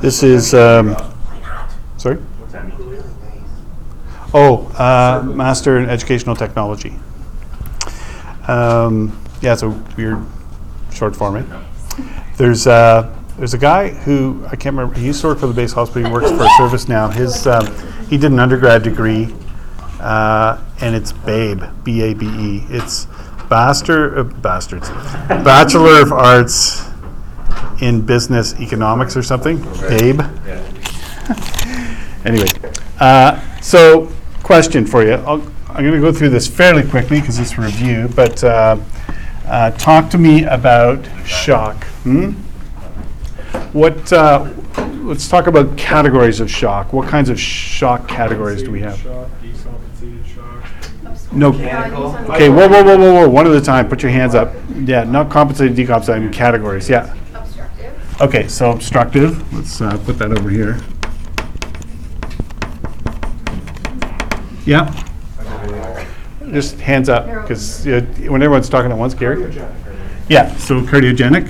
This is, um, sorry? Oh, uh, Master in Educational Technology. Um, yeah, it's a weird short form, eh? There's, uh, there's a guy who, I can't remember, he used to work for the base hospital, he works for ServiceNow. His, um, he did an undergrad degree, uh, and it's BABE, B-A-B-E. It's Bastard, uh, Bastards, Bachelor of Arts in Business Economics or something, BABE. Anyway, uh, so question for you. I'll, I'm going to go through this fairly quickly because it's review, but uh, uh, talk to me about shock. Hmm? What? Uh, let's talk about categories of shock. What kinds of shock categories do we have? Shock, shock. No. Mechanical. Okay, whoa, whoa, whoa, whoa, whoa, one at a time. Put your hands up. Yeah, not compensated, decompensated, categories. Yeah. Okay, so obstructive. Let's uh, put that over here. Yeah. Just hands up, because when everyone's talking at once, Gary. Yeah, so cardiogenic.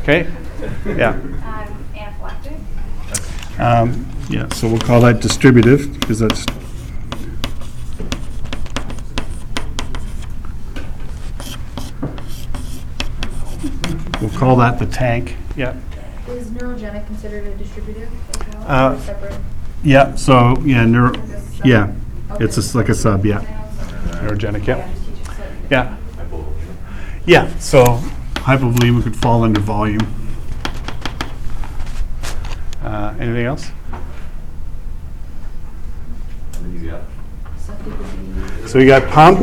Okay, yeah. Um, anaphylactic. Um, Yeah, so we'll call that distributive, because that's, call that the tank, yeah. Is neurogenic considered a distributive as well? Uh, Or separate? Yeah, so, yeah, neuro, Is this sub- yeah, it's just like a sub, yeah. Neurogenic, yeah. Yeah, just teach it slightly. Yeah. Yeah, so hypovolemic could fall under volume. Uh, Anything else? Septic would be- So you got pump,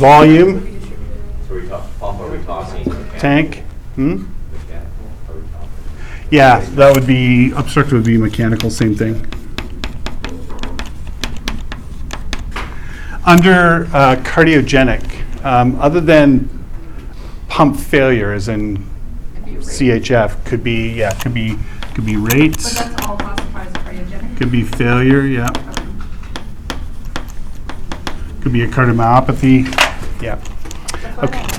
volume, tank, hmm? Mechanical, are we talking? Yeah, that would be, obstructive would be mechanical, same thing. Under uh, cardiogenic, um, other than pump failure, as in CHF, could be, yeah, could be, could be But rates, that's all classified as cardiogenic? could be failure, yeah. Could be a cardiomyopathy, yeah. I Okay.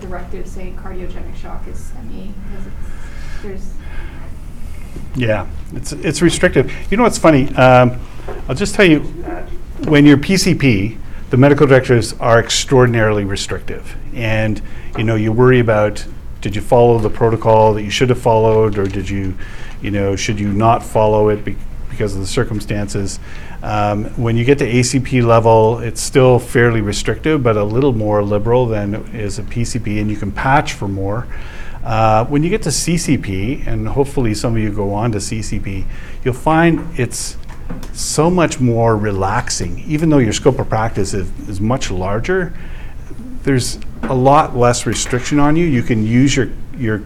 The directives say cardiogenic shock is because there's, Yeah, it's, it's restrictive. You know what's funny? Um, I'll just tell you, when you're PCP, the medical directors are extraordinarily restrictive. And, you know, you worry about, did you follow the protocol that you should have followed, or did you, you know, should you not follow it be- because of the circumstances? Um, when you get to ACP level, it's still fairly restrictive, but a little more liberal than is a PCP, and you can patch for more. Uh, when you get to CCP, and hopefully some of you go on to CCP, you'll find it's so much more relaxing. Even though your scope of practice is, is much larger, there's a lot less restriction on you. You can use your your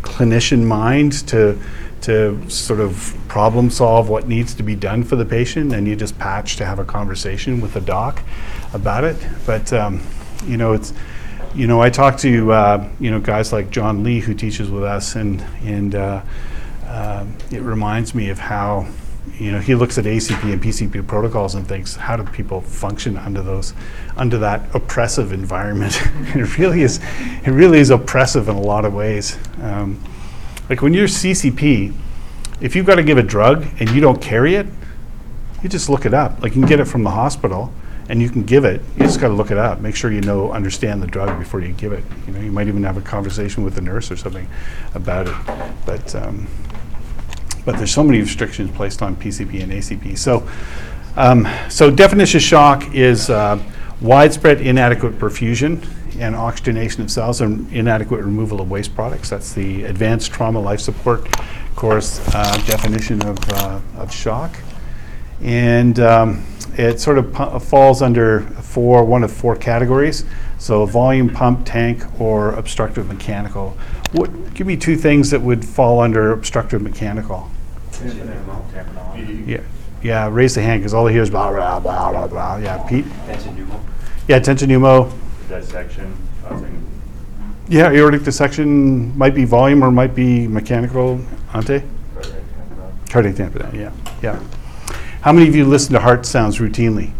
clinician mind to to sort of problem solve what needs to be done for the patient, and you just patch to have a conversation with the doc about it. But um, you know, it's you know, I talk to uh, you know guys like John Lee who teaches with us, and and uh, um, it reminds me of how you know he looks at ACP and PCP protocols and thinks, how do people function under those under that oppressive environment? it really is it really is oppressive in a lot of ways. Um, like when you're CCP, if you've got to give a drug and you don't carry it, you just look it up. Like you can get it from the hospital and you can give it. You just got to look it up. Make sure you know, understand the drug before you give it. You know, you might even have a conversation with the nurse or something about it. But um, but there's so many restrictions placed on PCP and ACP. So um, so definition shock is uh, widespread inadequate perfusion and oxygenation of cells and inadequate removal of waste products. That's the advanced trauma life support course uh, definition of, uh, of shock. And um, it sort of pu- falls under four, one of four categories. So volume pump, tank, or obstructive mechanical. What, give me two things that would fall under obstructive mechanical. Yeah, yeah. Raise the hand because all I hear is blah blah blah blah blah. Yeah, Pete. Tension pneumo, Yeah, tension pneumo. Dissection, causing Yeah, aortic dissection might be volume or might be mechanical. Ante. cardiac tamponade. Cardiac. Yeah, yeah. How many of you listen to heart sounds routinely?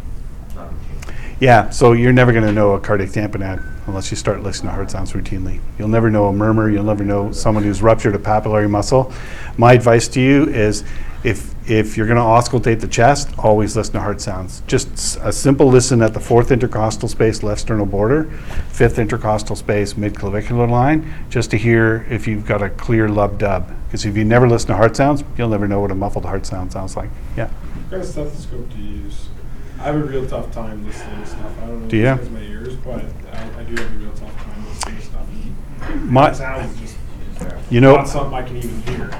Yeah, so you're never going to know a cardiac tamponade unless you start listening to heart sounds routinely. You'll never know a murmur. You'll never know someone who's ruptured a papillary muscle. My advice to you is if, if you're going to auscultate the chest, always listen to heart sounds. Just s- a simple listen at the fourth intercostal space, left sternal border, fifth intercostal space, mid-clavicular line, just to hear if you've got a clear lub dub. Because if you never listen to heart sounds, you'll never know what a muffled heart sound sounds like. Yeah. What kind of stethoscope do you use? I have a real tough time listening to stuff. I don't know Do if ya? it's 'cause my ears, but I, I do have a real tough time listening to stuff. My- sounds just You know, not something I can even hear.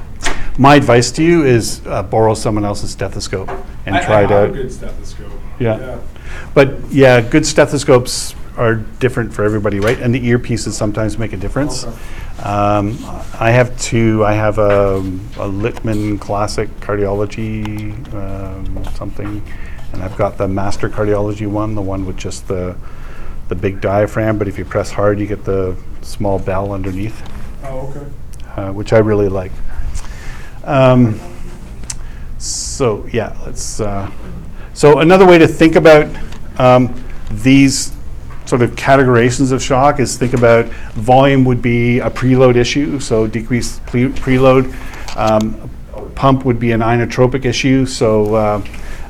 My advice to you is uh, borrow someone else's stethoscope and I, try I have a good stethoscope. Yeah. But yeah, good stethoscopes are different for everybody, right? And the earpieces sometimes make a difference. Okay. Um, I have two. I have a, a Littmann Classic Cardiology um, something, and I've got the Master Cardiology one, the one with just the the big diaphragm. But if you press hard, you get the small bell underneath Oh, okay. uh, which I really like. Um, so yeah, let's. Uh, so another way to think about um, these sort of categorizations of shock is think about volume would be a preload issue, so decreased pre- preload. Um, pump would be an inotropic issue, so. Uh,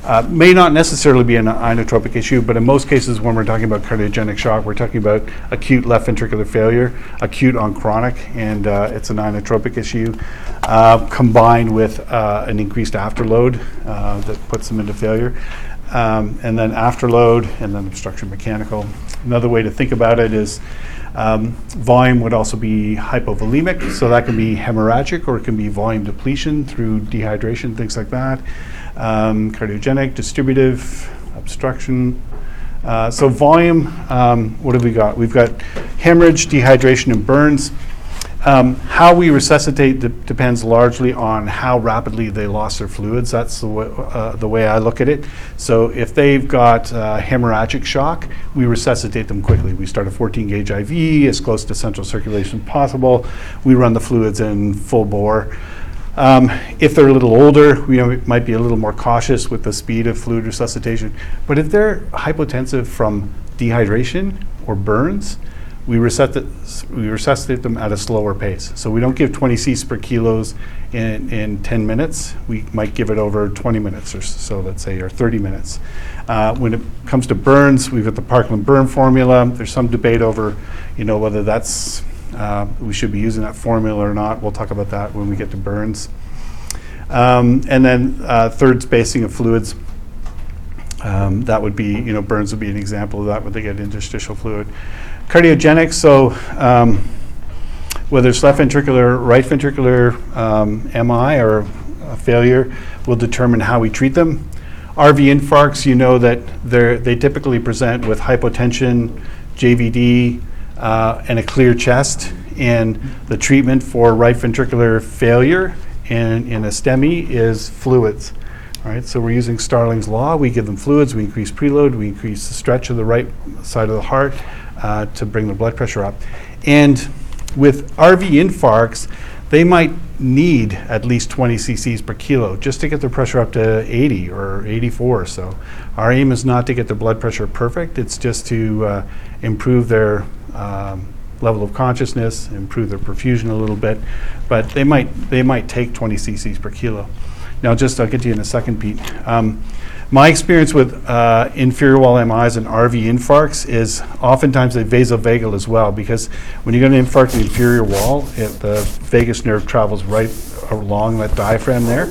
uh, may not necessarily be an inotropic issue, but in most cases, when we're talking about cardiogenic shock, we're talking about acute left ventricular failure, acute on chronic, and uh, it's an inotropic issue uh, combined with uh, an increased afterload uh, that puts them into failure. Um, and then afterload, and then obstruction mechanical. Another way to think about it is um, volume would also be hypovolemic, so that can be hemorrhagic or it can be volume depletion through dehydration, things like that. Um, cardiogenic, distributive, obstruction. Uh, so volume, um, what have we got? We've got hemorrhage, dehydration, and burns. Um, how we resuscitate de- depends largely on how rapidly they lost their fluids. That's the way, uh, the way I look at it. So if they've got uh, hemorrhagic shock, we resuscitate them quickly. We start a 14 gauge IV as close to central circulation as possible. We run the fluids in full bore. Um, if they're a little older, we know, might be a little more cautious with the speed of fluid resuscitation. But if they're hypotensive from dehydration or burns, we resuscitate, we resuscitate them at a slower pace. So we don't give 20 Cs per kilos in, in 10 minutes. We might give it over 20 minutes or so, let's say, or 30 minutes. Uh, when it comes to burns, we've got the Parkland burn formula. There's some debate over, you know, whether that's uh, we should be using that formula or not. We'll talk about that when we get to burns. Um, and then uh, third spacing of fluids. Um, that would be, you know, burns would be an example of that when they get interstitial fluid. Cardiogenic, so um, whether it's left ventricular, right ventricular um, MI or uh, failure will determine how we treat them. RV infarcts, you know that they typically present with hypotension, JVD, uh, and a clear chest. And the treatment for right ventricular failure in, in a STEMI is fluids. All right, so we're using Starling's law. We give them fluids, we increase preload, we increase the stretch of the right side of the heart uh, to bring the blood pressure up. And with RV infarcts, they might need at least 20 cc's per kilo just to get their pressure up to 80 or 84. So our aim is not to get their blood pressure perfect, it's just to uh, improve their um, level of consciousness, improve their perfusion a little bit, but they might, they might take 20 cc's per kilo. Now, just, I'll get to you in a second, Pete. Um, my experience with uh, inferior wall MIs and RV infarcts is oftentimes they vasovagal as well, because when you're going to infarct the inferior wall, it, the vagus nerve travels right along that diaphragm there,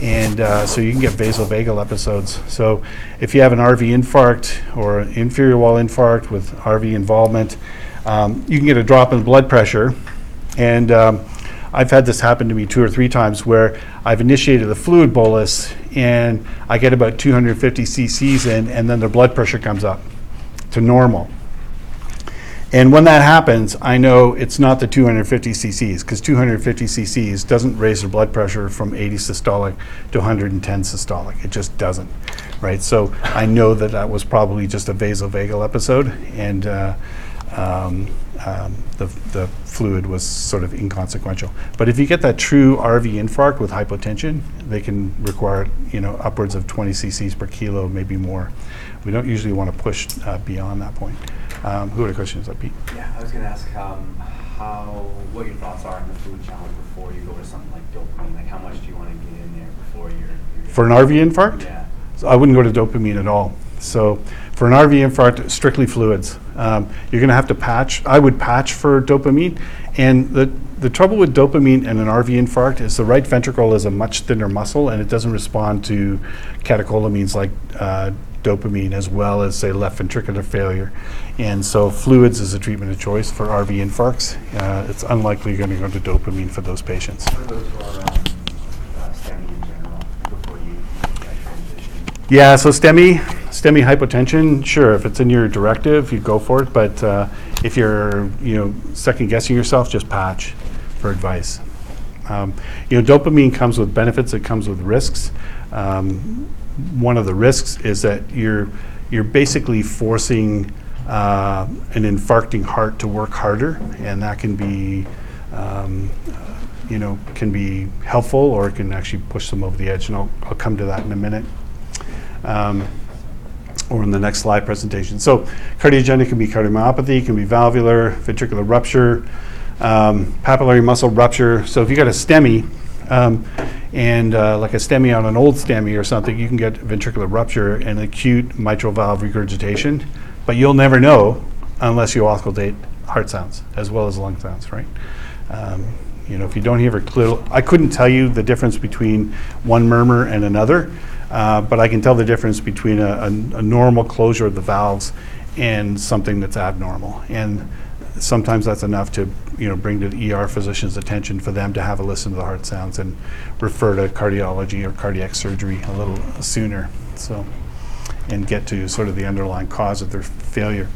and uh, so you can get vasovagal episodes. So if you have an RV infarct or an inferior wall infarct with RV involvement, um, you can get a drop in blood pressure, and um, I've had this happen to me two or three times where I've initiated the fluid bolus and I get about 250 cc's in, and then their blood pressure comes up to normal. And when that happens, I know it's not the 250 cc's because 250 cc's doesn't raise their blood pressure from 80 systolic to 110 systolic. It just doesn't, right? So I know that that was probably just a vasovagal episode, and uh, um, um, the, the fluid was sort of inconsequential. But if you get that true RV infarct with hypotension, they can require, you know, upwards of 20 cc's per kilo, maybe more. We don't usually want to push uh, beyond that point. Um, who had a question? Is that Pete? Yeah, I was gonna ask um, how, what your thoughts are on the fluid challenge before you go to something like dopamine. Like, how much do you want to get in there before you're? you're For an RV infarct? Yeah. So I wouldn't go to dopamine at all. So for an RV infarct, strictly fluids. Um, you're going to have to patch. I would patch for dopamine. And the, the trouble with dopamine and an RV infarct is the right ventricle is a much thinner muscle and it doesn't respond to catecholamines like uh, dopamine as well as, say, left ventricular failure. And so fluids is a treatment of choice for RV infarcts. Uh, it's unlikely you're going to go to dopamine for those patients. What about for um, uh, STEMI in general before you make that transition? Yeah, so STEMI, STEMI hypotension, sure, if it's in your directive, you go for it, but uh, if you're, you know, second guessing yourself, just patch for advice. Um, You know, dopamine comes with benefits, it comes with risks. Um, One of the risks is that you're, you're basically forcing uh, an infarcting heart to work harder, and that can be, um, you know, can be helpful, or it can actually push them over the edge, and I'll, I'll come to that in a minute um, or in the next slide presentation. So cardiogenic can be cardiomyopathy, can be valvular, ventricular rupture, um, papillary muscle rupture. So if you got a STEMI, um, and uh, like a STEMI on an old STEMI or something, you can get ventricular rupture and acute mitral valve regurgitation, but you'll never know unless you auscultate heart sounds as well as lung sounds, right? Um, you know, if you don't hear it clear, I couldn't tell you the difference between one murmur and another, uh, but I can tell the difference between a, a, a normal closure of the valves and something that's abnormal. And sometimes that's enough to, you know, bring to the ER physician's attention for them to have a listen to the heart sounds and refer to cardiology or cardiac surgery a little sooner. So, and get to sort of the underlying cause of their failure.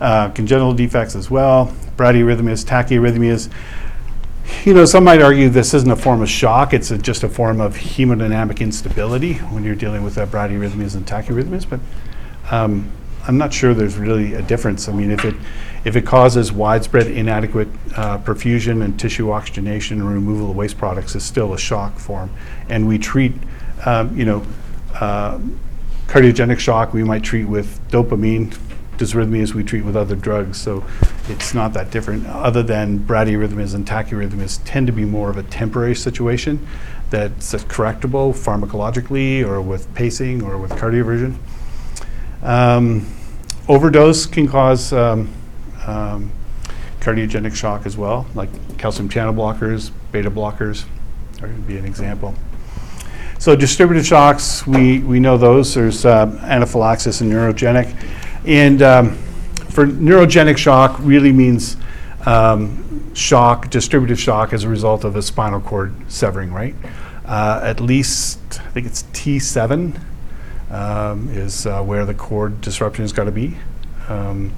Uh, congenital defects as well, bradyarrhythmias, tachyarrhythmias. You know, some might argue this isn't a form of shock, it's a, just a form of hemodynamic instability when you're dealing with uh, bradyarrhythmias and tachyarrhythmias, but um, I'm not sure there's really a difference. I mean, if it, if it causes widespread inadequate uh, perfusion and tissue oxygenation and removal of waste products, it's still a shock form. And we treat, um, you know, uh, cardiogenic shock we might treat with dopamine, dysrhythmias we treat with other drugs, so it's not that different, other than bradyarrhythmias and tachyarrhythmias tend to be more of a temporary situation that's correctable pharmacologically or with pacing or with cardioversion. Um, overdose can cause um, um, cardiogenic shock as well, like calcium channel blockers, beta blockers, are going to be an example. So distributive shocks, we, we know those. There's uh, anaphylaxis and neurogenic. And um, for neurogenic shock really means um, shock, distributive shock as a result of a spinal cord severing, right? Uh, at least, I think it's T7 um, is uh, where the cord disruption has got to be. Um,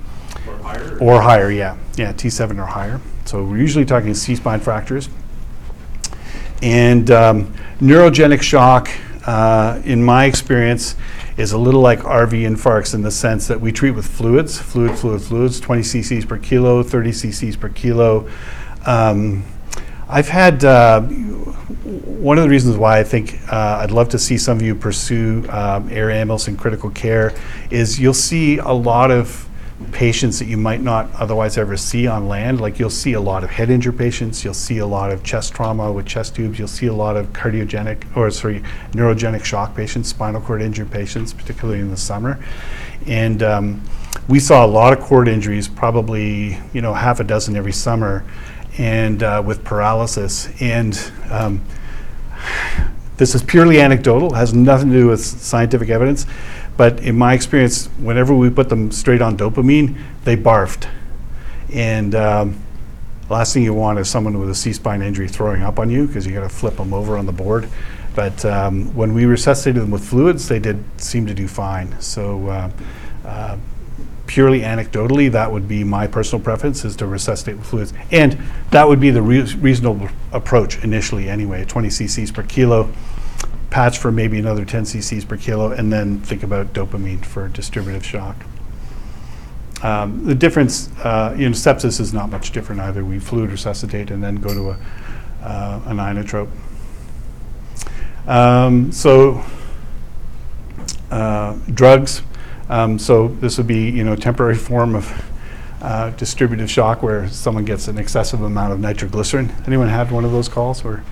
Or higher? or higher, yeah. Yeah, T7 or higher. So we're usually talking C-spine fractures. And um, neurogenic shock, uh, in my experience, is a little like RV infarcts in the sense that we treat with fluids, fluid, fluid, fluids, 20 cc's per kilo, 30 cc's per kilo. Um, I've had uh, one of the reasons why I think uh, I'd love to see some of you pursue um, air ambulance and critical care is you'll see a lot of patients that you might not otherwise ever see on land. Like you'll see a lot of head injury patients, you'll see a lot of chest trauma with chest tubes, you'll see a lot of cardiogenic or sorry, neurogenic shock patients, spinal cord injury patients, particularly in the summer. And um, we saw a lot of cord injuries, probably you know half a dozen every summer, and uh, with paralysis. And um, this is purely anecdotal, has nothing to do with scientific evidence. But in my experience, whenever we put them straight on dopamine, they barfed. And um, last thing you want is someone with a C-spine injury throwing up on you because you got to flip them over on the board. But um, when we resuscitated them with fluids, they did seem to do fine. So uh, uh, purely anecdotally, that would be my personal preference is to resuscitate with fluids. And that would be the rea- reasonable approach initially anyway, 20 cc's per kilo, patch for maybe another 10 cc's per kilo, and then think about dopamine for distributive shock. um, the difference, uh, you know, sepsis is not much different either. We fluid resuscitate and then go to a, uh, an inotrope. Um, so, uh, drugs. Um, so this would be, you know, temporary form of uh, distributive shock where someone gets an excessive amount of nitroglycerin. Anyone had one of those calls where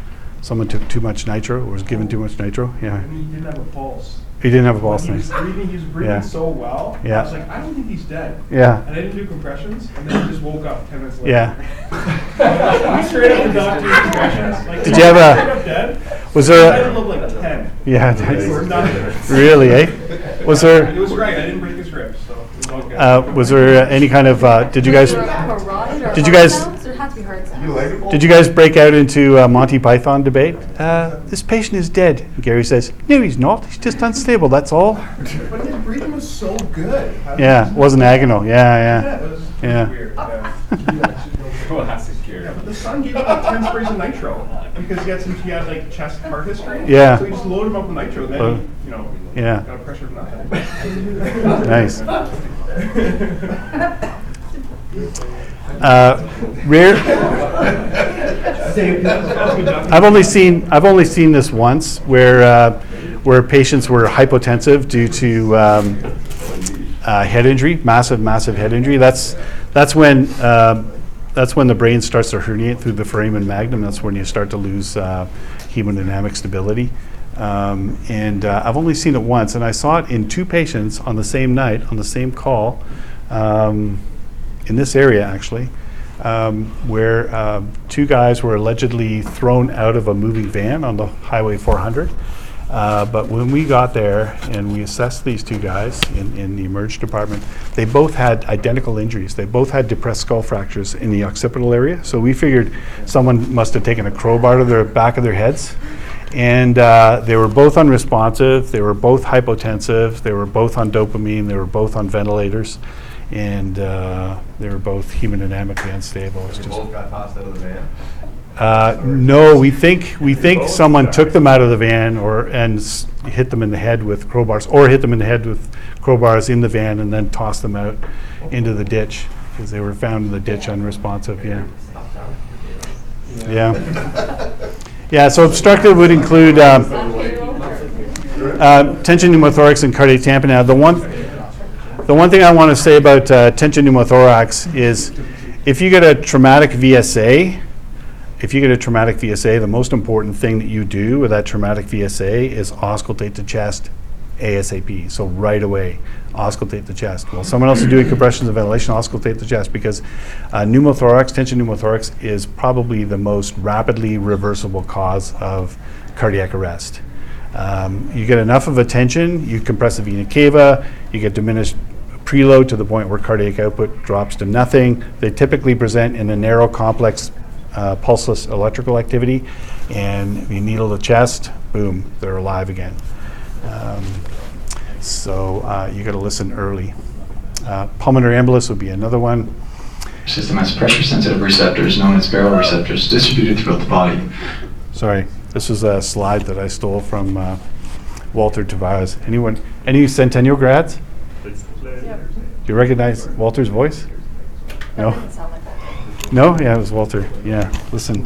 someone took too much nitro or was given too much nitro? Yeah. And he didn't have a pulse. He didn't have a pulse. He was nice. breathing, he was breathing Yeah. so well. Yeah. I was like, I don't think he's dead. Yeah. And I didn't do compressions, and then he just woke up ten minutes later. Yeah. we straight up the doctor's compressions. Like, Did you have a- Straight up dead. Was there I a, looked like ten. yeah, It was nice. nothing. really, eh? Was there It there, was great. I didn't break his ribs, so it was all good. uh, was there any kind of, uh, did you guys, Did you heart guys- sounds? There has to be heart sounds. did you guys break out into uh, Monty Python debate? Uh, this patient is dead. And Gary says, no, he's not. He's just unstable. That's all. But his breathing was so good. How did Yeah, he- wasn't agonal. Yeah, Yeah, yeah. it was, Yeah. weird. Yeah. Classic Gary. Yeah, but the son gave him like ten sprays of nitro because he had some he had like chest heart history. Yeah. So he just loaded him up with nitro. Then he, you know, yeah. got a pressure of nothing. Nice. Uh, rare. I've only seen I've only seen this once where uh, where patients were hypotensive due to um, uh, head injury, massive massive head injury. That's that's when um that's when the brain starts to herniate through the foramen magnum. That's when you start to lose uh, hemodynamic stability. Um, and uh, I've only seen it once, and I saw it in two patients on the same night on the same call. Um, in this area actually, um, where uh, two guys were allegedly thrown out of a moving van on the Highway 400. Uh, but when we got there and we assessed these two guys in, in the emerge department, they both had identical injuries. They both had depressed skull fractures in the occipital area. So we figured someone must have taken a crowbar to the back of their heads. And uh, they were both unresponsive. They were both hypotensive. They were both on dopamine. They were both on ventilators and uh, they were both hemodynamically unstable. It was They just- both got tossed out of the van? uh, no, we think we think someone took them out of the van or and s- hit them in the head with crowbars, or hit them in the head with crowbars in the van and then tossed them out into the ditch because they were found in the ditch unresponsive. Yeah. Yeah. Yeah. So obstructive would include. Um, uh, tension pneumothorax and cardiac tamponade. The one, the one thing I want to say about uh, tension pneumothorax is if you get a traumatic VSA, if you get a traumatic VSA, the most important thing that you do with that traumatic VSA is auscultate the chest ASAP. So right away, auscultate the chest. Well, someone else is doing compressions and ventilation, auscultate the chest because uh, pneumothorax, tension pneumothorax, is probably the most rapidly reversible cause of cardiac arrest. Um, you get enough of a tension, you compress the vena cava, you get diminished preload to the point where cardiac output drops to nothing. They typically present in a narrow, complex, uh, pulseless electrical activity, and if you needle the chest, boom, they're alive again. Um, so uh, you got to listen early. Uh, pulmonary embolus would be another one. system has pressure-sensitive receptors known as baroreceptors distributed throughout the body. Sorry, this is a slide that I stole from uh, Walter Tavares. Anyone, any Centennial grads? Do you recognize Walter's voice? No? Doesn't sound like that. No? Yeah, it was Walter. Yeah, listen.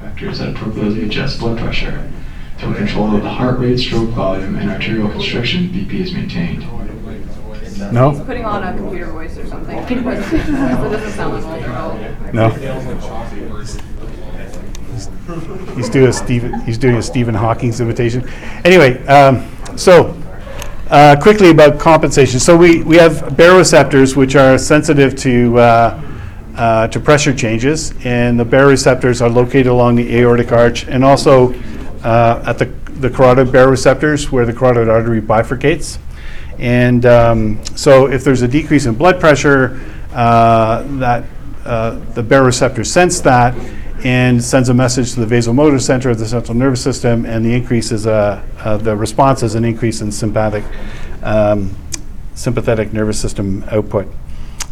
Factors that appropriately adjust blood pressure. Through control of the heart rate, stroke volume, and arterial constriction, BP is maintained. No? Putting on a computer voice or something. It doesn't sound like Walter at all. No? He's doing a Stephen, he's doing a Stephen Hawking's imitation. Anyway, um, so uh, quickly about compensation. So we, we have baroreceptors which are sensitive to uh, uh, to pressure changes, and the baroreceptors are located along the aortic arch and also uh, at the the carotid baroreceptors where the carotid artery bifurcates. And um, so if there's a decrease in blood pressure, uh, that uh, the baroreceptors sense that and sends a message to the vasomotor center of the central nervous system, and the increase is a, uh, the response is an increase in sympathetic, um, sympathetic nervous system output.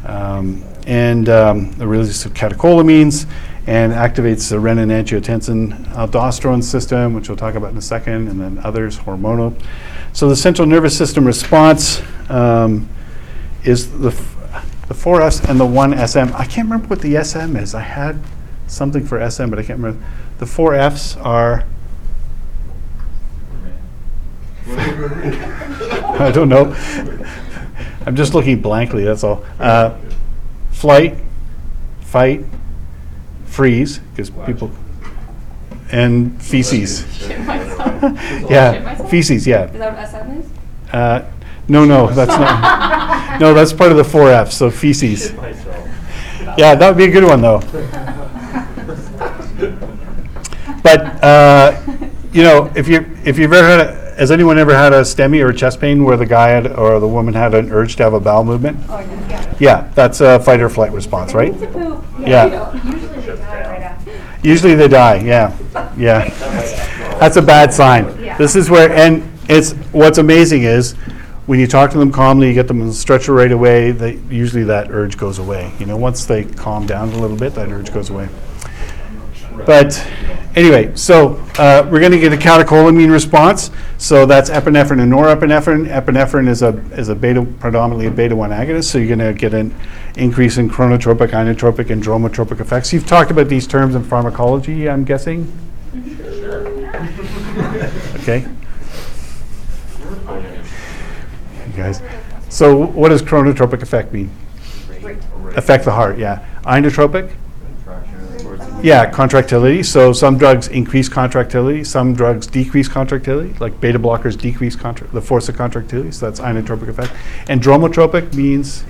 Um, and um, the release of catecholamines and activates the renin-angiotensin aldosterone system, which we'll talk about in a second, and then others, hormonal. So the central nervous system response um, is the, the 4S and the 1SM. I can't remember what the SM is. I had something for SM, but I can't remember. The 4Fs are, I don't know. I'm just looking blankly, that's all. Uh, Flight, fight, freeze, because people, and feces. Shit myself. Shit Yeah, feces, yeah. Is that what SM is? Uh, No, no, that's not, no, that's part of the four Fs, so feces. Yeah, that would be a good one, though. But, uh, you know, if you, if you've ever had, a- has anyone ever had a STEMI or chest pain where the guy had, or the woman had an urge to have a bowel movement? Oh, yeah. Yeah, that's a fight or flight response, right? Need to poop. Yeah. Usually they die right after. Usually they die, yeah, yeah. That's a bad sign. Yeah. This is where, and it's, what's amazing is, when you talk to them calmly, you get them on the stretcher right away, they, usually that urge goes away. You know, once they calm down a little bit, that urge goes away. But, anyway, so, uh, we're gonna get a catecholamine response, so that's epinephrine and norepinephrine. Epinephrine is a, is a beta, predominantly a beta-1 agonist, so you're gonna get an increase in chronotropic, inotropic, and dromotropic effects. You've talked about these terms in pharmacology, I'm guessing? Okay. You guys, so what does chronotropic effect mean? Affect the heart, yeah. Inotropic? Yeah, contractility. So some drugs increase contractility, some drugs decrease contractility, like beta blockers decrease contra- the force of contractility, so that's inotropic effect. And dromotropic means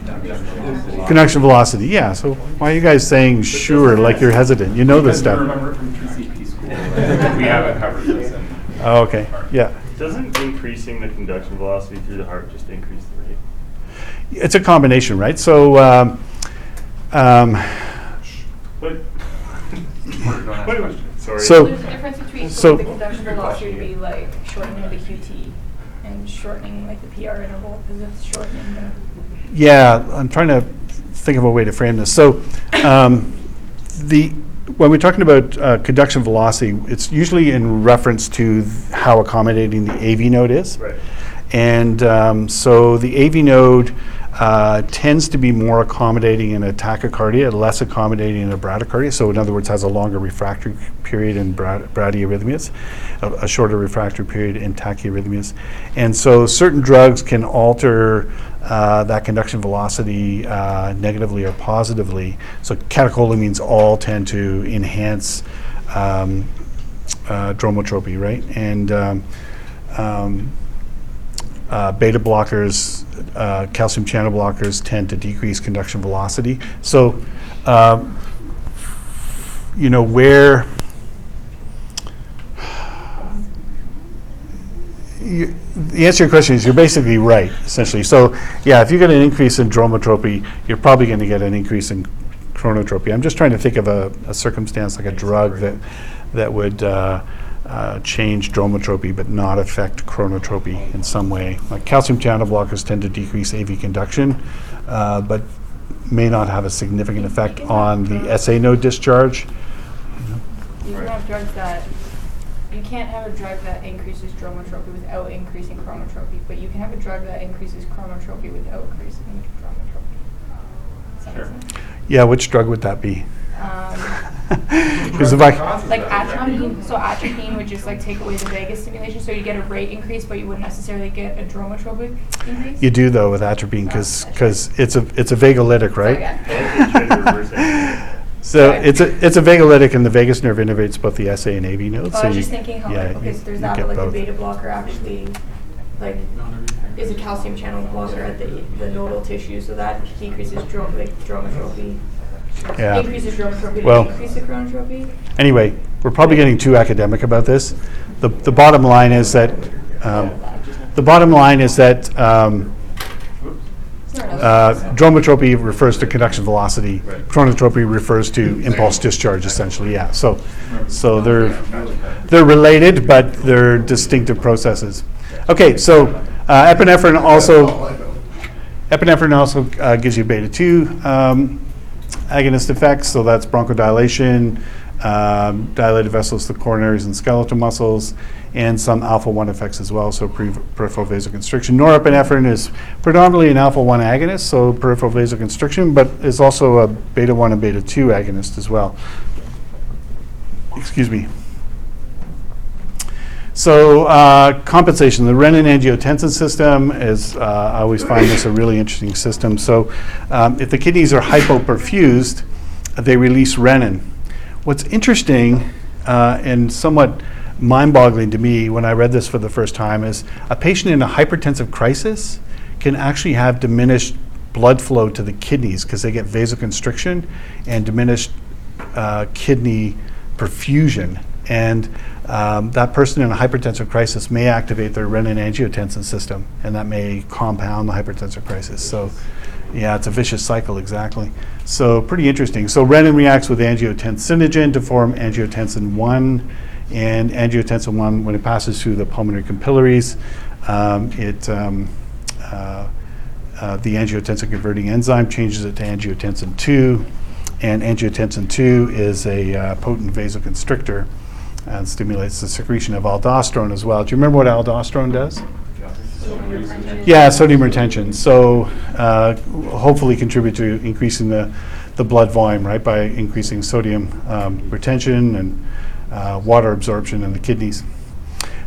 conduction velocity. Yeah, so why are you guys saying sure like you're hesitant? You know this stuff. remember from PCP school. We haven't covered this. Oh, okay, yeah. Doesn't increasing the conduction velocity through the heart just increase the rate? It's a combination, right? So, um, um, But, Don't ask Wait, questions. sorry. So- There's a difference between, So- so the conduction velocity would be like shortening the QT and shortening like the PR interval, because it's shortening the. Yeah, I'm trying to think of a way to frame this. So, um, the, when we're talking about uh, conduction velocity, it's usually in reference to th- how accommodating the AV node is. Right. And um, so the AV node uh, tends to be more accommodating in a tachycardia, less accommodating in a bradycardia. So in other words, has a longer refractory period in brad- bradyarrhythmias, a, a shorter refractory period in tachyarrhythmias. And so certain drugs can alter uh, that conduction velocity uh, negatively or positively. So catecholamines all tend to enhance um, uh, dromotropy, right? And um, um, uh, beta blockers, uh, calcium channel blockers tend to decrease conduction velocity. So, um, you know, where you, the answer to your question is you're basically right, essentially. So, yeah, if you get an increase in dromotropy, you're probably going to get an increase in chronotropy. I'm just trying to think of a, a circumstance like a drug that that would uh, uh, change dromotropy but not affect chronotropy in some way. Like calcium channel blockers tend to decrease AV conduction, uh, but may not have a significant effect on the SA node discharge. You can have drugs that, you can't have a drug that increases dromotropy without increasing chronotropy, but you can have a drug that increases chronotropy without increasing dromotropy. Does that make Sure. Yeah, which drug would that be? Um, Because if I, Like atropine, so atropine would just like take away the vagus stimulation, so you get a rate increase, but you wouldn't necessarily get a dromotropic increase. you do though with atropine because oh, it's a it's a vagolytic, So, right? yeah. Try to reverse it. So Sorry. it's a it's a vagolytic, and the vagus nerve innervates both the SA and AV nodes. Well, so I was you- just thinking how, yeah, like, okay, you- so there's you that, get but like both. the beta blocker actually, like, is a calcium channel blocker at the, the nodal tissue, so that decreases dro- like dromotropy. Yeah. Increases dromotropy Well- to the chronotropy. Anyway, we're probably getting too academic about this. The, the bottom line is that, um, the bottom line is that um, uh, dromotropy refers to conduction velocity. Chronotropy refers to impulse discharge, essentially, yeah. So, so they're, they're related, but they're distinctive processes. Okay, so uh, epinephrine also, epinephrine also uh, gives you beta 2 um, agonist effects, so that's bronchodilation, um, dilated vessels to the coronaries and skeletal muscles, and some alpha-1 effects as well, so pre- peripheral vasoconstriction. Norepinephrine is predominantly an alpha-1 agonist, so peripheral vasoconstriction, but is also a beta-1 and beta-2 agonist as well. Excuse me. So uh, compensation, the renin-angiotensin system is, uh, I always find this a really interesting system. So um, if the kidneys are hypoperfused, they release renin. What's interesting uh, and somewhat mind-boggling to me when I read this for the first time is a patient in a hypertensive crisis can actually have diminished blood flow to the kidneys because they get vasoconstriction and diminished uh, kidney perfusion. And um, that person in a hypertensive crisis may activate their renin-angiotensin system, and that may compound the hypertensive crisis. So, yeah, it's a vicious cycle, exactly. So, pretty interesting. So, renin reacts with angiotensinogen to form angiotensin 1, and angiotensin 1, when it passes through the pulmonary capillaries, um, it um, uh, uh, the angiotensin converting enzyme changes it to angiotensin 2, and angiotensin 2 is a uh, potent vasoconstrictor and stimulates the secretion of aldosterone as well. Do you remember what aldosterone does? Yeah, sodium retention. So uh, hopefully contribute to increasing the, the blood volume, right, by increasing sodium um, retention and uh, water absorption in the kidneys.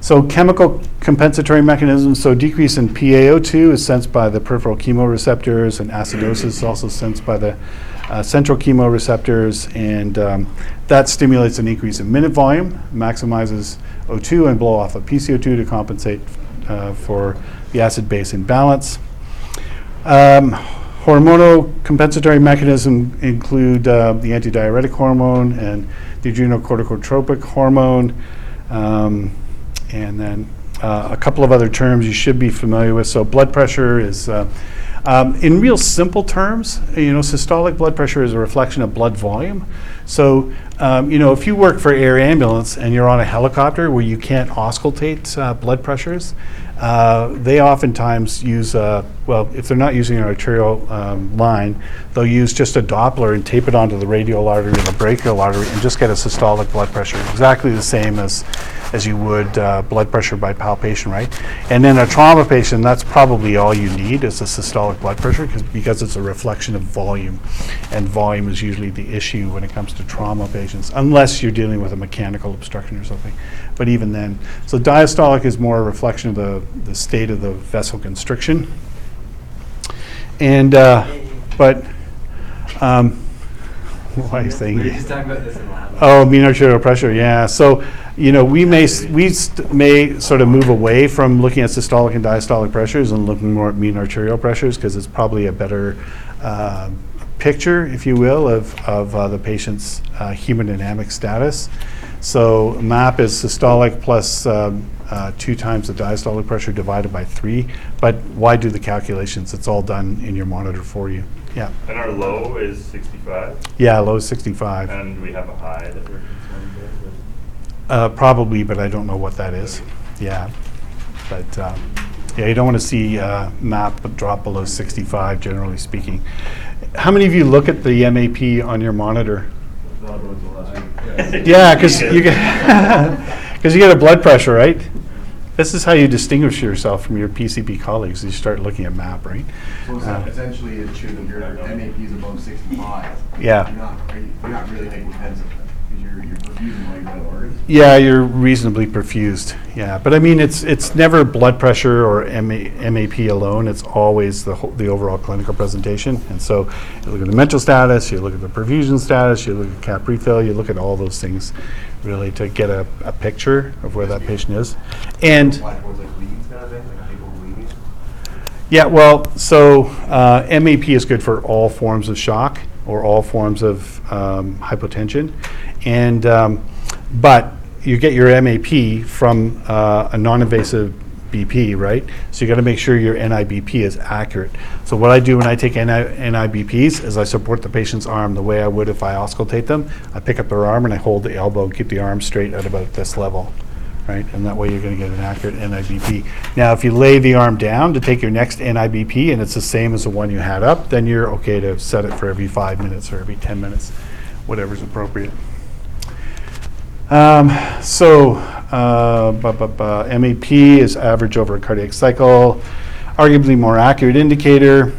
So chemical compensatory mechanisms, so decrease in PaO2 is sensed by the peripheral chemoreceptors, and acidosis is also sensed by the uh, central chemoreceptors, and um, that stimulates an increase in minute volume, maximizes O2 and blow off of PCO2 to compensate uh, for the acid-base imbalance. Um, hormonal compensatory mechanism include uh, the antidiuretic hormone and the adrenocorticotropic hormone. Um, and then uh, a couple of other terms you should be familiar with. So blood pressure is, uh, um, in real simple terms, you know, systolic blood pressure is a reflection of blood volume. So, um, you know, if you work for air ambulance and you're on a helicopter where you can't auscultate uh, blood pressures, uh, they oftentimes use, uh, well, if they're not using an arterial um, line, they'll use just a Doppler and tape it onto the radial artery or the brachial artery and just get a systolic blood pressure, exactly the same as, as you would uh, blood pressure by palpation, right? And in a trauma patient, that's probably all you need is a systolic blood pressure 'cause- because it's a reflection of volume. And volume is usually the issue when it comes to trauma patients, unless you're dealing with a mechanical obstruction or something. But even then, so diastolic is more a reflection of the, the state of the vessel constriction. And, uh, but, um, why are you saying? We were just talking about this in lab. Oh, mean arterial pressure, yeah. So, you know, we may, s- we st- may sort of move away from looking at systolic and diastolic pressures and looking more at mean arterial pressures because it's probably a better uh, picture, if you will, of, of uh, the patient's uh, hemodynamic status. So MAP is systolic plus um, uh, two times the diastolic pressure divided by three. But why do the calculations? It's all done in your monitor for you. Yeah. And our low is 65, Yeah, low is 65. and we have a high that we're concerned with. Uh, Probably, but I don't know what that is. Yeah. But, um, yeah, you don't want to see uh, MAP drop below 65, generally speaking. How many of you look at the MAP on your monitor? Yeah, because you get, because you get a blood pressure, right? This is how you distinguish yourself from your PCP colleagues. You start looking at MAP, right? So it's Uh, essentially, it's true that your MAP is above sixty-five. Yeah. You're not, you're not really hypotensive, because you're, you're perfusing all your organs. Yeah, you're reasonably perfused. Yeah, but I mean, it's it's never blood pressure or MA, MAP alone. It's always the whole, the overall clinical presentation. And so, you look at the mental status, you look at the perfusion status, you look at cap refill, you look at all those things, really to get a, a picture of where that patient is. And Why towards like bleeding kind of thing, like people bleeding? yeah, well, so uh, MAP is good for all forms of shock or all forms of um, hypotension, and um, but you get your MAP from uh, a non-invasive BP, right? So you got to make sure your NIBP is accurate. So what I do when I take NI, NIBPs is I support the patient's arm the way I would if I auscultate them. I pick up their arm and I hold the elbow, and keep the arm straight at about this level right? And that way you're going to get an accurate NIBP. Now, if you lay the arm down to take your next NIBP and it's the same as the one you had up, then you're okay to set it for every five minutes or every 10 minutes, whatever's appropriate. Um, so, uh, bu- bu- bu- MAP is average over a cardiac cycle, arguably more accurate indicator.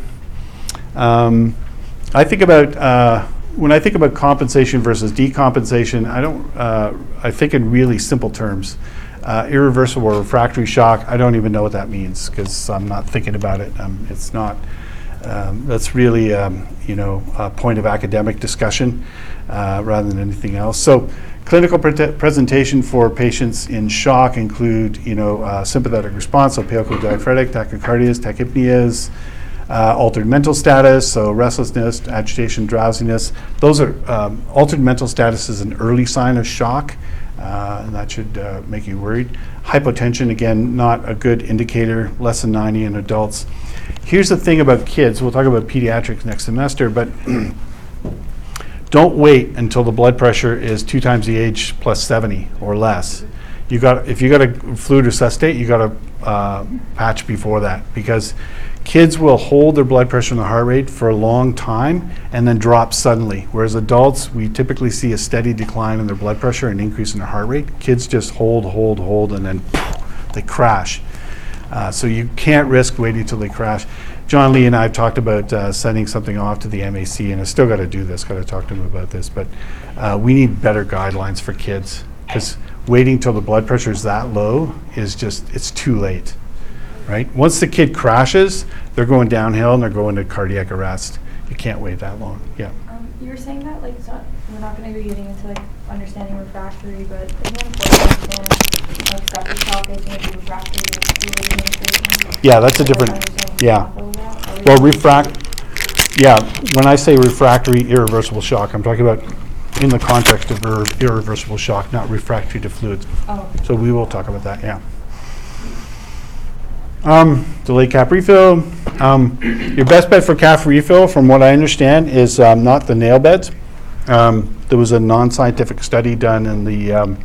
Um, I think about uh, when I think about compensation versus decompensation. I don't. Uh, I think in really simple terms. Uh, irreversible refractory shock. I don't even know what that means because I'm not thinking about it. Um, it's not. Um, that's really um, you know a point of academic discussion uh, rather than anything else. So. Clinical pre- presentation for patients in shock include, you know, uh, sympathetic response, so paleo-diaphoretic, tachycardias, tachypneas, uh, altered mental status, so restlessness, agitation, drowsiness. Those are um, altered mental status is an early sign of shock, uh, and that should uh, make you worried. Hypotension, again, not a good indicator, less than 90 in adults. Here's the thing about kids. We'll talk about pediatrics next semester, but don't wait until the blood pressure is two times the age plus 70 or less. You got if you got a fluid resuscitate, you got a uh, patch before that because kids will hold their blood pressure and the heart rate for a long time and then drop suddenly. Whereas adults, we typically see a steady decline in their blood pressure and increase in their heart rate. Kids just hold, hold, hold, and then they crash. Uh, so you can't risk waiting until they crash. John Lee and I have talked about uh, sending something off to the MAC, and I still got to do this. Got to talk to them about this, but uh, we need better guidelines for kids because waiting till the blood pressure is that low is just it's too late, right? Once the kid crashes, they're going downhill and they're going to cardiac arrest. You can't wait that long. Yeah. Um, you were saying that, like, it's not, we're not gonna be getting into, like, understanding refractory, but isn't it important to understand, like, septic shock is gonna be refractory to fluid administration? Yeah, that's a different- understanding yeah. Well, refract, yeah, when I say refractory irreversible shock, I'm talking about in the context of ir- irreversible shock, not refractory to fluids. Oh, So we will talk about that, yeah. Um, delayed cap refill. Um, your best bet for cap refill, from what I understand, is um, not the nail beds. Um, there was a non-scientific study done in the um,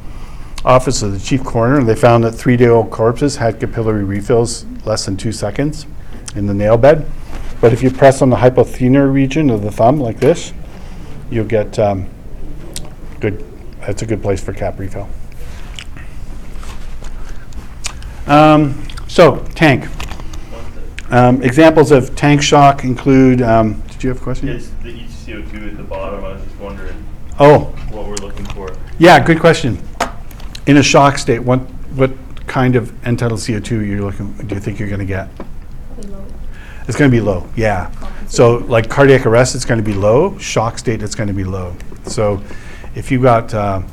office of the chief coroner, and they found that three-day-old corpses had capillary refills less than two seconds in the nail bed. But if you press on the hypothenar region of the thumb like this, you'll get um, good. That's a good place for cap refill. Um, so, tank. Um, examples of tank shock include. Um, did you have a question? It's the each CO2 at the bottom. I was just wondering Oh, what we're looking for. yeah, good question. In a shock state, what what kind of end-tidal CO2 you're looking? Do you think you're going to get? It's going to be low. Yeah. So, like cardiac arrest, it's going to be low. Shock state, it's going to be low. So, if you got uh,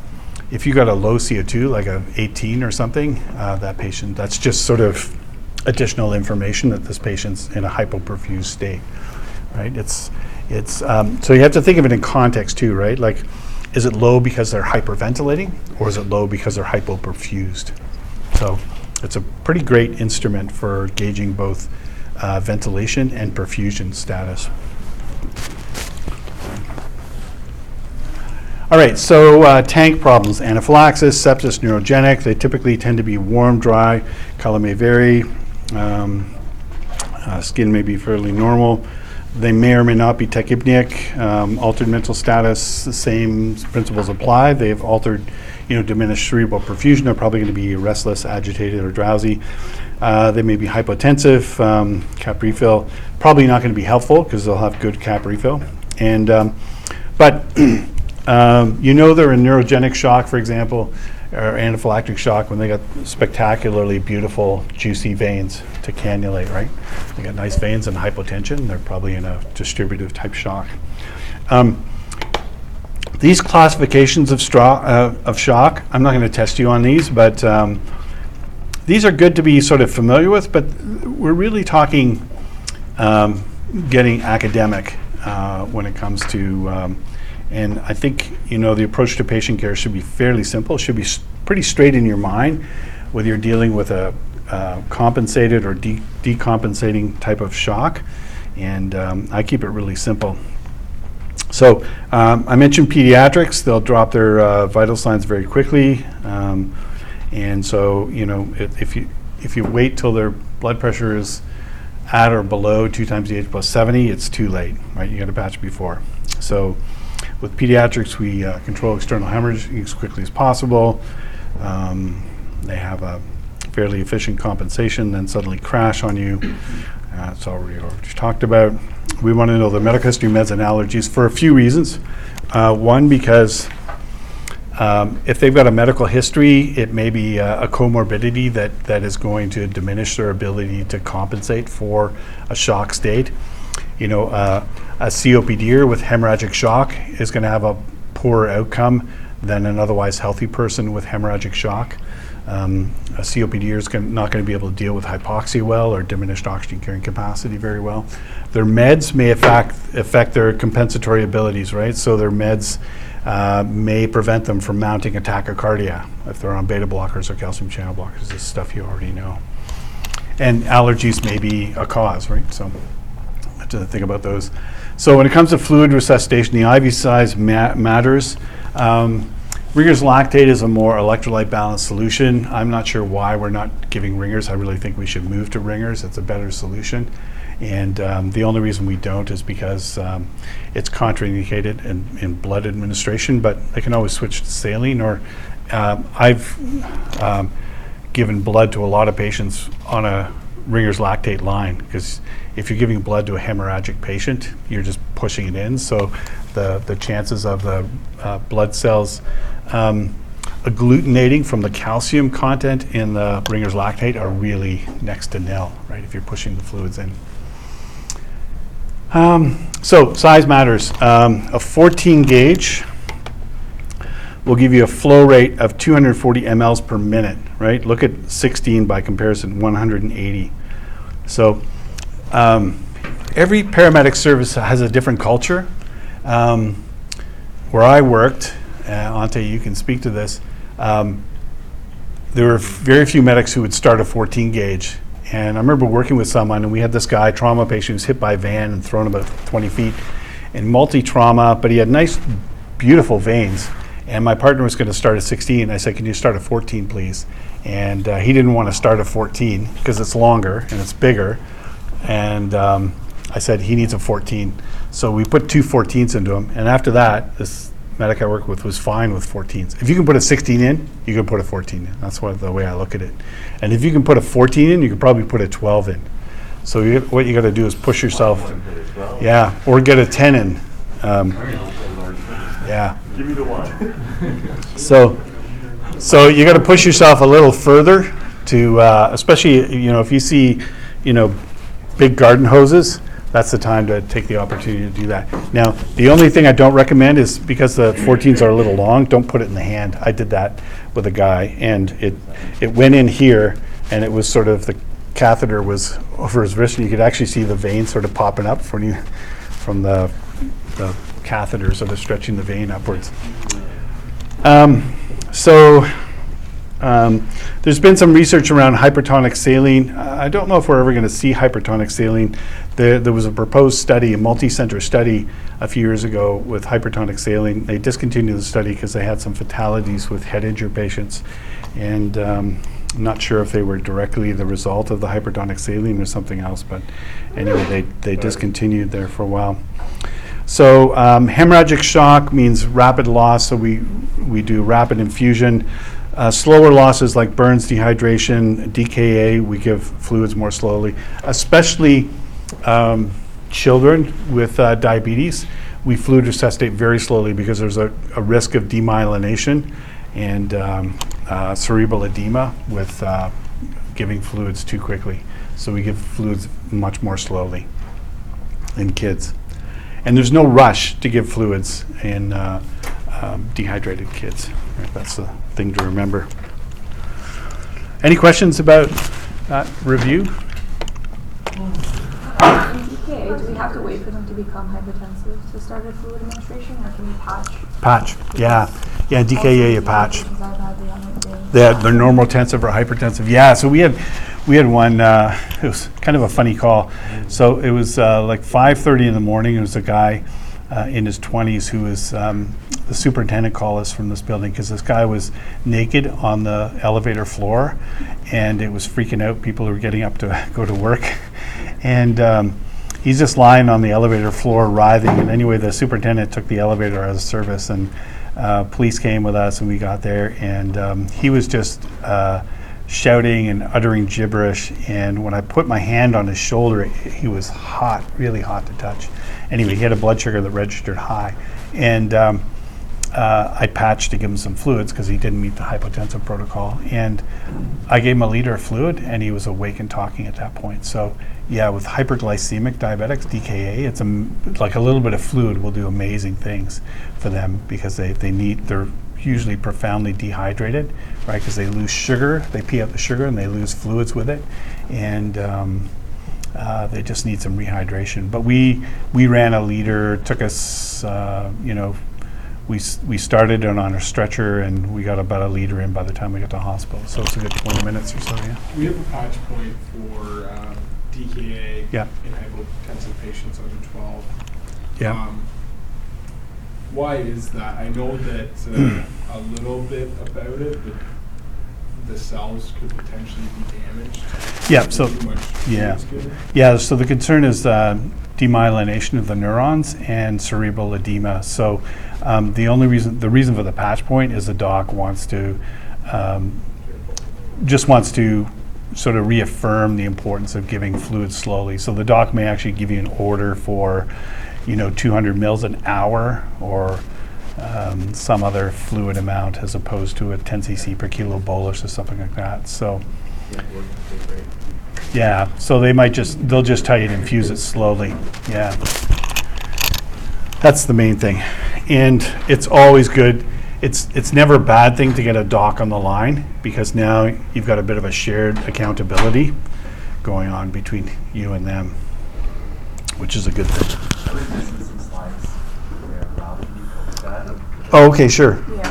if you got a low CO2, like a 18 or something, uh, that patient, that's just sort of additional information that this patient's in a hypoperfused state, right? It's it's um, so you have to think of it in context too, right? Like, is it low because they're hyperventilating, or is it low because they're hypoperfused? So, it's a pretty great instrument for gauging both uh, ventilation and perfusion status. All right, so uh, tank problems, anaphylaxis, sepsis, neurogenic, they typically tend to be warm, dry, color may vary, um, uh, skin may be fairly normal. They may or may not be tachypneic, um, altered mental status, the same principles apply. They've altered, you know, diminished cerebral perfusion. They're probably going to be restless, agitated, or drowsy. Uh, they may be hypotensive, um, cap refill. Probably not going to be helpful because they'll have good cap refill. And um, but um, you know they're in neurogenic shock, for example, or anaphylactic shock when they got spectacularly beautiful, juicy veins to cannulate, right? They got nice veins and hypotension. They're probably in a distributive type shock. Um, these classifications of, uh, of shock, I'm not going to test you on these, but um, these are good to be sort of familiar with, but we're really talking um, getting academic uh, when it comes to, um, and I think, you know, the approach to patient care should be fairly simple, should be s- pretty straight in your mind, whether you're dealing with a uh, compensated or de- decompensating type of shock, and um, I keep it really simple. So um, I mentioned pediatrics; they'll drop their uh, vital signs very quickly, um, and so you know if, if you if you wait till their blood pressure is at or below two times the age plus 70, it's too late, right? You got to patch before. So With pediatrics, we uh, control external hemorrhage as quickly as possible. Um, They have a fairly efficient compensation, then suddenly crash on you. Uh, already, already talked about. We want to know the medical history, meds, and allergies for a few reasons. Uh, One, because um, If they've got a medical history, it may be a comorbidity that, that is going to diminish their ability to compensate for a shock state. You know, uh, a COPDer with hemorrhagic shock is going to have a poorer outcome than an otherwise healthy person with hemorrhagic shock. Um, a COPDer is not going to be able to deal with hypoxia well or diminished oxygen carrying capacity very well. Their meds may affect, affect their compensatory abilities, right? So their meds uh, may prevent them from mounting a tachycardia if they're on beta blockers or calcium channel blockers. This is stuff you already know. And allergies may be a cause, right? So to think about those. So when it comes to fluid resuscitation, the IV size ma- matters. Um, Ringer's lactate is a more electrolyte balanced solution. I'm not sure why we're not giving Ringers. I really think we should move to Ringers. It's a better solution. And um, the only reason we don't is because um, it's contraindicated in, in blood administration, but they can always switch to saline or um, I've um, given blood to a lot of patients on a Ringer's lactate line because if you're giving blood to a hemorrhagic patient, you're just pushing it in. So the, the chances of the uh, blood cells um, agglutinating from the calcium content in the Ringer's lactate are really next to nil, right, if you're pushing the fluids in. Um, so size matters. Um, a 14 gauge will give you a flow rate of 240 mLs per minute, right? Look at 16 by comparison, 180. So um, every paramedic service has a different culture. Um, where I worked, uh, Ante, you can speak to this. Um, there were very few medics who would start a 14 gauge. And I remember working with someone, and we had this guy, trauma patient, who was hit by a van and thrown about 20 feet, in multi trauma, but he had nice, beautiful veins. And my partner was going to start at 16. I said, Can you start at 14, please? And uh, he didn't want to start at 14 because it's longer and it's bigger. And um, I said, He needs a 14. So we put two 14s into him. And after that, this medic I worked with was fine with 14s. If you can put a 16 in, you can put a 14 in. That's what, the way I look at it. And if you can put a 14 in, you can probably put a 12 in. So you, what you got to do is push yourself. Yeah, or get a 10 in. Um, yeah. Give me the one. So, so you got to push yourself a little further to, uh, especially you know if you see, you know, big garden hoses. That's the time to take the opportunity to do that. Now, the only thing I don't recommend is because the 14s are a little long. Don't put it in the hand. I did that with a guy, and it it went in here, and it was sort of the catheter was over his wrist, and you could actually see the vein sort of popping up from you from the the catheter sort of stretching the vein upwards. Um, so um, there's been some research around hypertonic saline. Uh, I don't know if we're ever going to see hypertonic saline. There, there was a proposed study, a multi-center study a few years ago with hypertonic saline. They discontinued the study because they had some fatalities with head injury patients. And um, I'm not sure if they were directly the result of the hypertonic saline or something else, but anyway, they, they discontinued there for a while. So um, hemorrhagic shock means rapid loss, so we, we do rapid infusion. Uh, slower losses like burns, dehydration, DKA, we give fluids more slowly, especially um, children with uh, diabetes. We fluid resuscitate very slowly because there's a, a risk of demyelination and um, uh, cerebral edema with uh, giving fluids too quickly. So we give fluids much more slowly in kids. And there's no rush to give fluids in uh, um, dehydrated kids. Right, That's the thing to remember. Any questions about that review? DKA, do we have to wait for them to become hypertensive to start a fluid administration, or can we patch? Patch, yeah. Yeah, DKA, you patch. Patients I've had, they haven't They're, they're normotensive or hypertensive. Yeah, so we had, we had one, uh, it was kind of a funny call. So it was uh, like 5.30 in the morning. It was a guy uh, in his 20s who was, um, the superintendent called us from this building because this guy was naked on the elevator floor and it was freaking out people who were getting up to go to work. And um, he's just lying on the elevator floor writhing. And anyway, the superintendent took the elevator out of service, and uh, police came with us, and we got there, and um, he was just uh, shouting and uttering gibberish. And when I put my hand on his shoulder, he was hot, really hot to touch. Anyway, he had a blood sugar that registered high, and um, uh, I patched to give him some fluids because he didn't meet the hypotensive protocol. And I gave him a liter of fluid, and he was awake and talking at that point. So, yeah, with hyperglycemic diabetics, DKA, it's like a little bit of fluid will do amazing things for them because they, they need, they're usually profoundly dehydrated, right? Because they lose sugar, they pee out the sugar, and they lose fluids with it. And, um, uh, they just need some rehydration. But we we ran a liter. Took us, uh, you know, we s- we started it on a stretcher and we got about a liter in by the time we got to hospital. So it's a good 20 minutes or so. Yeah. We have a patch point for uh, DKA Yeah. in hypotensive patients under 12. Yeah. Um, why is that? I know that uh, a little bit about it, but the cells could potentially be damaged. Yeah, so- too much yeah. fluid's. Yeah. So the concern is uh, demyelination of the neurons and cerebral edema. So um, the only reason the reason for the patch point is the doc wants to um, just wants to sort of reaffirm the importance of giving fluid slowly. So the doc may actually give you an order for, you know, 200 mils an hour or um, some other fluid amount as opposed to a 10 cc per kilo bolus or something like that. So, yeah, so they might just, they'll just tell you to infuse it slowly. Yeah. That's the main thing. And it's always good. It's, it's never a bad thing to get a doc on the line because now you've got a bit of a shared accountability going on between you and them, which is a good thing. Oh, okay, sure. Yeah.